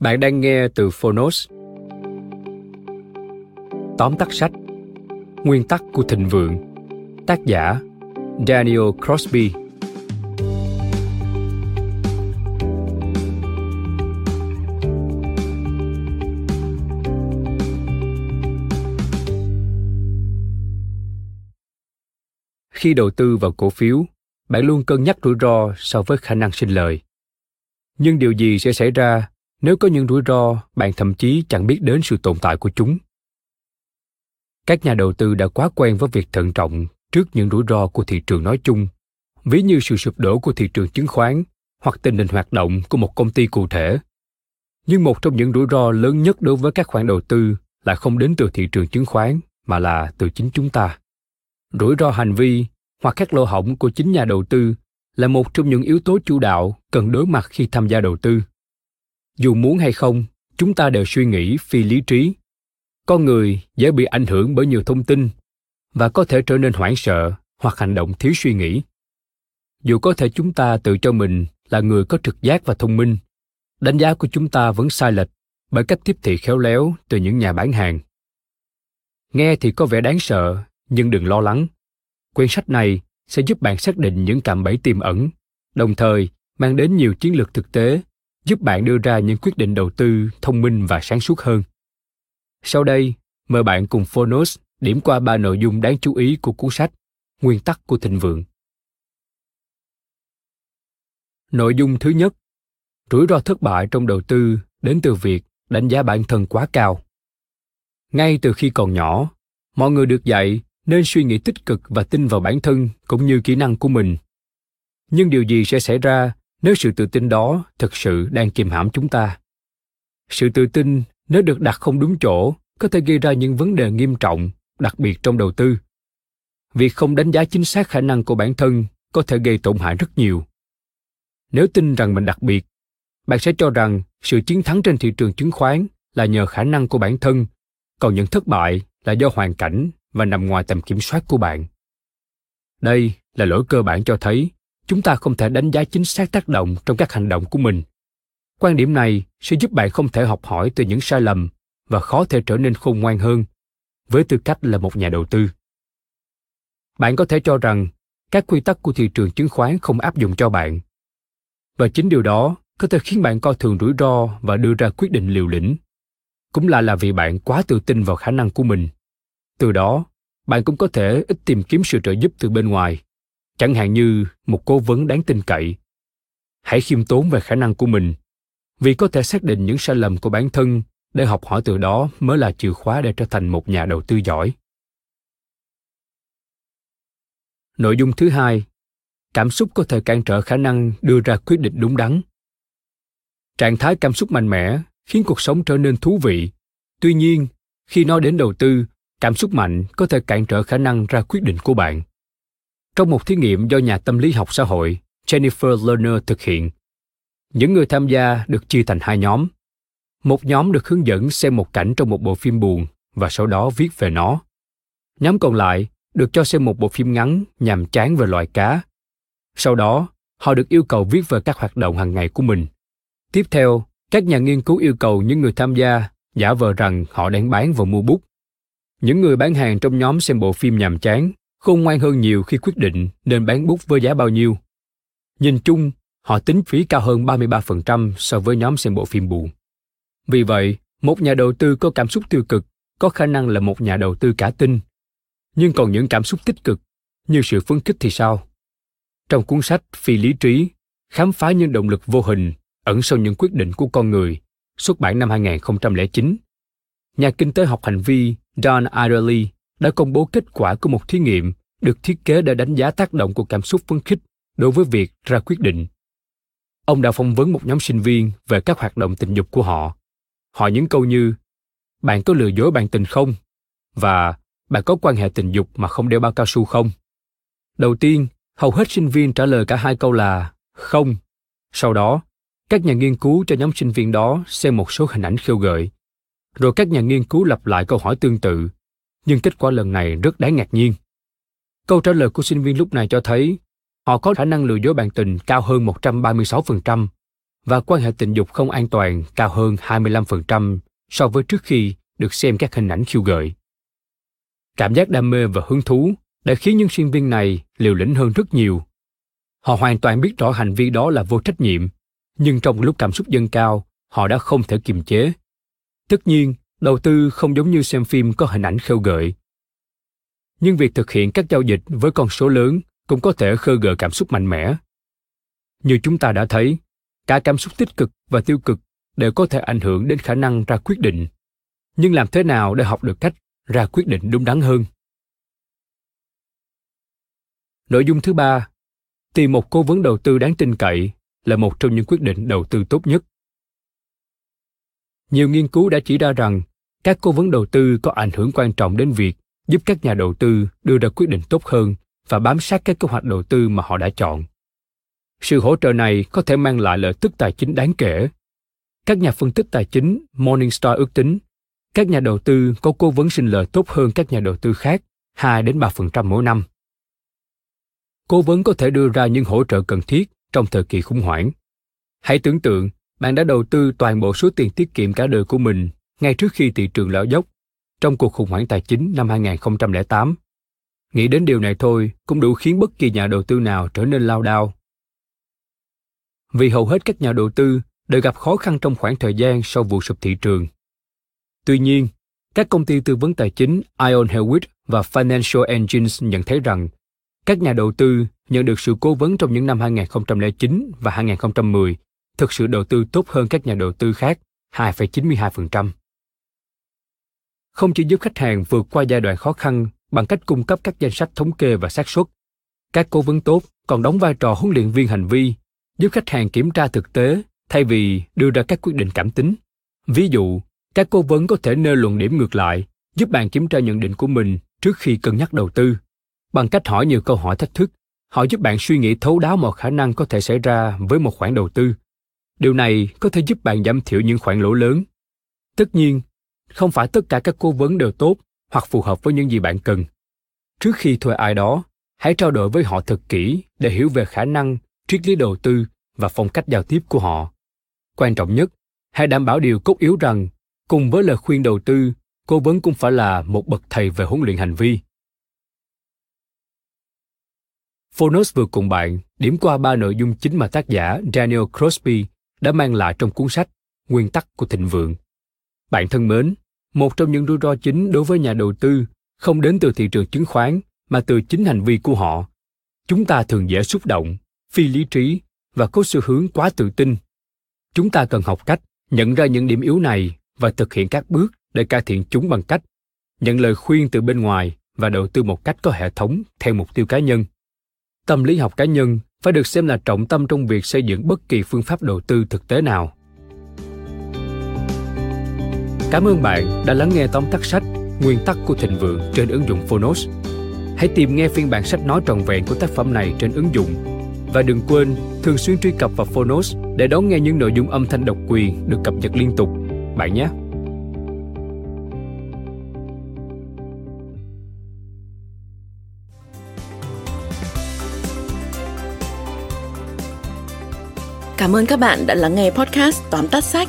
Bạn đang nghe từ Phonos. Tóm tắt sách Nguyên tắc của thịnh vượng Tác giả Daniel Crosby Khi đầu tư vào cổ phiếu, bạn luôn cân nhắc rủi ro so với khả năng sinh lời. Nhưng điều gì sẽ xảy ra nếu có những rủi ro, bạn thậm chí chẳng biết đến sự tồn tại của chúng. Các nhà đầu tư đã quá quen với việc thận trọng trước những rủi ro của thị trường nói chung, ví như sự sụp đổ của thị trường chứng khoán hoặc tình hình hoạt động của một công ty cụ thể. Nhưng một trong những rủi ro lớn nhất đối với các khoản đầu tư là không đến từ thị trường chứng khoán, mà là từ chính chúng ta. Rủi ro hành vi hoặc các lỗ hổng của chính nhà đầu tư là một trong những yếu tố chủ đạo cần đối mặt khi tham gia đầu tư dù muốn hay không, chúng ta đều suy nghĩ, phi lý trí. Con người dễ bị ảnh hưởng bởi nhiều thông tin và có thể trở nên hoảng sợ hoặc hành động thiếu suy nghĩ. Dù có thể chúng ta tự cho mình là người có trực giác và thông minh, đánh giá của chúng ta vẫn sai lệch bởi cách tiếp thị khéo léo từ những nhà bán hàng. Nghe thì có vẻ đáng sợ, nhưng đừng lo lắng. Quyển sách này sẽ giúp bạn xác định những cạm bẫy tiềm ẩn, đồng thời mang đến nhiều chiến lược thực tế giúp bạn đưa ra những quyết định đầu tư thông minh và sáng suốt hơn. Sau đây, mời bạn cùng Phonos điểm qua ba nội dung đáng chú ý của cuốn sách Nguyên tắc của thịnh vượng. Nội dung thứ nhất, rủi ro thất bại trong đầu tư đến từ việc đánh giá bản thân quá cao. Ngay từ khi còn nhỏ, mọi người được dạy nên suy nghĩ tích cực và tin vào bản thân cũng như kỹ năng của mình. Nhưng điều gì sẽ xảy ra nếu sự tự tin đó thực sự đang kìm hãm chúng ta, sự tự tin nếu được đặt không đúng chỗ có thể gây ra những vấn đề nghiêm trọng, đặc biệt trong đầu tư. Việc không đánh giá chính xác khả năng của bản thân có thể gây tổn hại rất nhiều. Nếu tin rằng mình đặc biệt, bạn sẽ cho rằng sự chiến thắng trên thị trường chứng khoán là nhờ khả năng của bản thân, còn những thất bại là do hoàn cảnh và nằm ngoài tầm kiểm soát của bạn. Đây là lỗi cơ bản cho thấy chúng ta không thể đánh giá chính xác tác động trong các hành động của mình. Quan điểm này sẽ giúp bạn không thể học hỏi từ những sai lầm và khó thể trở nên khôn ngoan hơn, với tư cách là một nhà đầu tư. Bạn có thể cho rằng các quy tắc của thị trường chứng khoán không áp dụng cho bạn. Và chính điều đó có thể khiến bạn coi thường rủi ro và đưa ra quyết định liều lĩnh. Cũng là là vì bạn quá tự tin vào khả năng của mình. Từ đó, bạn cũng có thể ít tìm kiếm sự trợ giúp từ bên ngoài chẳng hạn như một cố vấn đáng tin cậy. Hãy khiêm tốn về khả năng của mình, vì có thể xác định những sai lầm của bản thân để học hỏi từ đó mới là chìa khóa để trở thành một nhà đầu tư giỏi. Nội dung thứ hai, cảm xúc có thể cản trở khả năng đưa ra quyết định đúng đắn. Trạng thái cảm xúc mạnh mẽ khiến cuộc sống trở nên thú vị. Tuy nhiên, khi nói đến đầu tư, cảm xúc mạnh có thể cản trở khả năng ra quyết định của bạn trong một thí nghiệm do nhà tâm lý học xã hội Jennifer Lerner thực hiện. Những người tham gia được chia thành hai nhóm. Một nhóm được hướng dẫn xem một cảnh trong một bộ phim buồn và sau đó viết về nó. Nhóm còn lại được cho xem một bộ phim ngắn nhằm chán về loài cá. Sau đó, họ được yêu cầu viết về các hoạt động hàng ngày của mình. Tiếp theo, các nhà nghiên cứu yêu cầu những người tham gia giả vờ rằng họ đang bán và mua bút. Những người bán hàng trong nhóm xem bộ phim nhàm chán, khôn ngoan hơn nhiều khi quyết định nên bán bút với giá bao nhiêu. Nhìn chung, họ tính phí cao hơn 33% so với nhóm xem bộ phim buồn. Vì vậy, một nhà đầu tư có cảm xúc tiêu cực có khả năng là một nhà đầu tư cả tin. Nhưng còn những cảm xúc tích cực, như sự phấn khích thì sao? Trong cuốn sách Phi lý trí, khám phá những động lực vô hình ẩn sau những quyết định của con người, xuất bản năm 2009, nhà kinh tế học hành vi Don Ariely đã công bố kết quả của một thí nghiệm được thiết kế để đánh giá tác động của cảm xúc phấn khích đối với việc ra quyết định. Ông đã phỏng vấn một nhóm sinh viên về các hoạt động tình dục của họ. Hỏi những câu như Bạn có lừa dối bạn tình không? Và bạn có quan hệ tình dục mà không đeo bao cao su không? Đầu tiên, hầu hết sinh viên trả lời cả hai câu là không. Sau đó, các nhà nghiên cứu cho nhóm sinh viên đó xem một số hình ảnh khiêu gợi. Rồi các nhà nghiên cứu lặp lại câu hỏi tương tự, nhưng kết quả lần này rất đáng ngạc nhiên. Câu trả lời của sinh viên lúc này cho thấy họ có khả năng lừa dối bạn tình cao hơn 136% và quan hệ tình dục không an toàn cao hơn 25% so với trước khi được xem các hình ảnh khiêu gợi. Cảm giác đam mê và hứng thú đã khiến những sinh viên này liều lĩnh hơn rất nhiều. Họ hoàn toàn biết rõ hành vi đó là vô trách nhiệm, nhưng trong lúc cảm xúc dâng cao, họ đã không thể kiềm chế. Tất nhiên, đầu tư không giống như xem phim có hình ảnh khêu gợi. Nhưng việc thực hiện các giao dịch với con số lớn cũng có thể khơi gợi cảm xúc mạnh mẽ. Như chúng ta đã thấy, cả cảm xúc tích cực và tiêu cực đều có thể ảnh hưởng đến khả năng ra quyết định. Nhưng làm thế nào để học được cách ra quyết định đúng đắn hơn? Nội dung thứ ba, tìm một cố vấn đầu tư đáng tin cậy là một trong những quyết định đầu tư tốt nhất. Nhiều nghiên cứu đã chỉ ra rằng các cố vấn đầu tư có ảnh hưởng quan trọng đến việc giúp các nhà đầu tư đưa ra quyết định tốt hơn và bám sát các kế hoạch đầu tư mà họ đã chọn. Sự hỗ trợ này có thể mang lại lợi tức tài chính đáng kể. Các nhà phân tích tài chính Morningstar ước tính, các nhà đầu tư có cố vấn sinh lời tốt hơn các nhà đầu tư khác 2 đến 3% mỗi năm. Cố vấn có thể đưa ra những hỗ trợ cần thiết trong thời kỳ khủng hoảng. Hãy tưởng tượng, bạn đã đầu tư toàn bộ số tiền tiết kiệm cả đời của mình ngay trước khi thị trường lão dốc trong cuộc khủng hoảng tài chính năm 2008. Nghĩ đến điều này thôi cũng đủ khiến bất kỳ nhà đầu tư nào trở nên lao đao. Vì hầu hết các nhà đầu tư đều gặp khó khăn trong khoảng thời gian sau vụ sụp thị trường. Tuy nhiên, các công ty tư vấn tài chính Ion Hewitt và Financial Engines nhận thấy rằng các nhà đầu tư nhận được sự cố vấn trong những năm 2009 và 2010 thực sự đầu tư tốt hơn các nhà đầu tư khác 2,92%. Không chỉ giúp khách hàng vượt qua giai đoạn khó khăn bằng cách cung cấp các danh sách thống kê và xác suất, các cố vấn tốt còn đóng vai trò huấn luyện viên hành vi, giúp khách hàng kiểm tra thực tế thay vì đưa ra các quyết định cảm tính. Ví dụ, các cố vấn có thể nêu luận điểm ngược lại, giúp bạn kiểm tra nhận định của mình trước khi cân nhắc đầu tư. Bằng cách hỏi nhiều câu hỏi thách thức, họ giúp bạn suy nghĩ thấu đáo mọi khả năng có thể xảy ra với một khoản đầu tư. Điều này có thể giúp bạn giảm thiểu những khoản lỗ lớn. Tất nhiên, không phải tất cả các cố vấn đều tốt hoặc phù hợp với những gì bạn cần. Trước khi thuê ai đó, hãy trao đổi với họ thật kỹ để hiểu về khả năng, triết lý đầu tư và phong cách giao tiếp của họ. Quan trọng nhất, hãy đảm bảo điều cốt yếu rằng, cùng với lời khuyên đầu tư, cố vấn cũng phải là một bậc thầy về huấn luyện hành vi Phonos vừa cùng bạn điểm qua ba nội dung chính mà tác giả Daniel Crosby đã mang lại trong cuốn sách Nguyên tắc của thịnh vượng. Bạn thân mến, một trong những rủi ro chính đối với nhà đầu tư không đến từ thị trường chứng khoán mà từ chính hành vi của họ. Chúng ta thường dễ xúc động, phi lý trí và có xu hướng quá tự tin. Chúng ta cần học cách nhận ra những điểm yếu này và thực hiện các bước để cải thiện chúng bằng cách nhận lời khuyên từ bên ngoài và đầu tư một cách có hệ thống theo mục tiêu cá nhân tâm lý học cá nhân phải được xem là trọng tâm trong việc xây dựng bất kỳ phương pháp đầu tư thực tế nào cảm ơn bạn đã lắng nghe tóm tắt sách nguyên tắc của thịnh vượng trên ứng dụng phonos. Hãy tìm nghe phiên bản sách nói trọn vẹn của tác phẩm này trên ứng dụng. Và đừng quên thường xuyên truy cập vào phonos để đón nghe những nội dung âm thanh độc quyền được cập nhật liên tục. Bạn nhé! Cảm ơn các bạn đã lắng nghe podcast tóm tắt sách.